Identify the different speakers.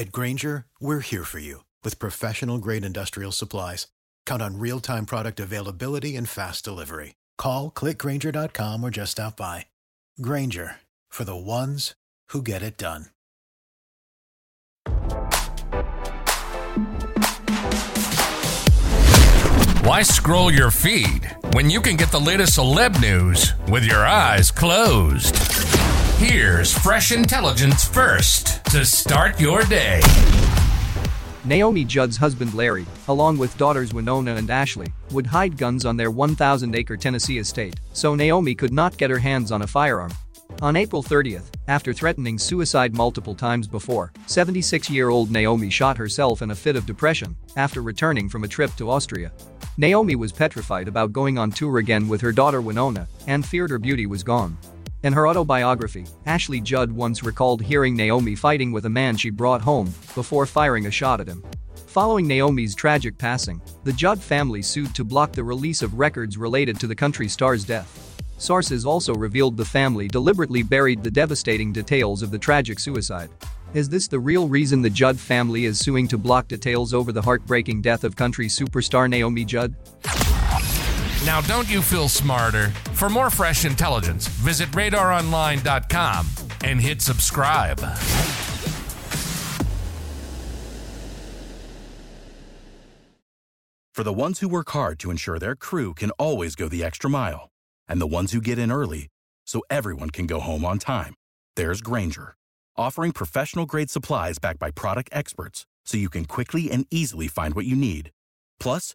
Speaker 1: At Grainger, we're here for you with professional grade industrial supplies. Count on real time product availability and fast delivery. Call clickgrainger.com or just stop by. Grainger for the ones who get it done.
Speaker 2: Why scroll your feed when you can get the latest celeb news with your eyes closed? Here's fresh intelligence first to start your day.
Speaker 3: Naomi Judd's husband Larry, along with daughters Wynonna and Ashley, would hide guns on their 1,000 acre Tennessee estate, so Naomi could not get her hands on a firearm. On April 30th, after threatening suicide multiple times before, 76 year old Naomi shot herself in a fit of depression after returning from a trip to Austria. Naomi was petrified about going on tour again with her daughter Wynonna and feared her beauty was gone. In her autobiography, Ashley Judd once recalled hearing Naomi fighting with a man she brought home before firing a shot at him. Following Naomi's tragic passing, the Judd family sued to block the release of records related to the country star's death. Sources also revealed the family deliberately buried the devastating details of the tragic suicide. Is this the real reason the Judd family is suing to block details over the heartbreaking death of country superstar Naomi Judd?
Speaker 2: Now, don't you feel smarter? For more fresh intelligence, visit radaronline.com and hit subscribe.
Speaker 4: For the ones who work hard to ensure their crew can always go the extra mile, and the ones who get in early so everyone can go home on time, there's Grainger, offering professional grade supplies backed by product experts so you can quickly and easily find what you need. Plus,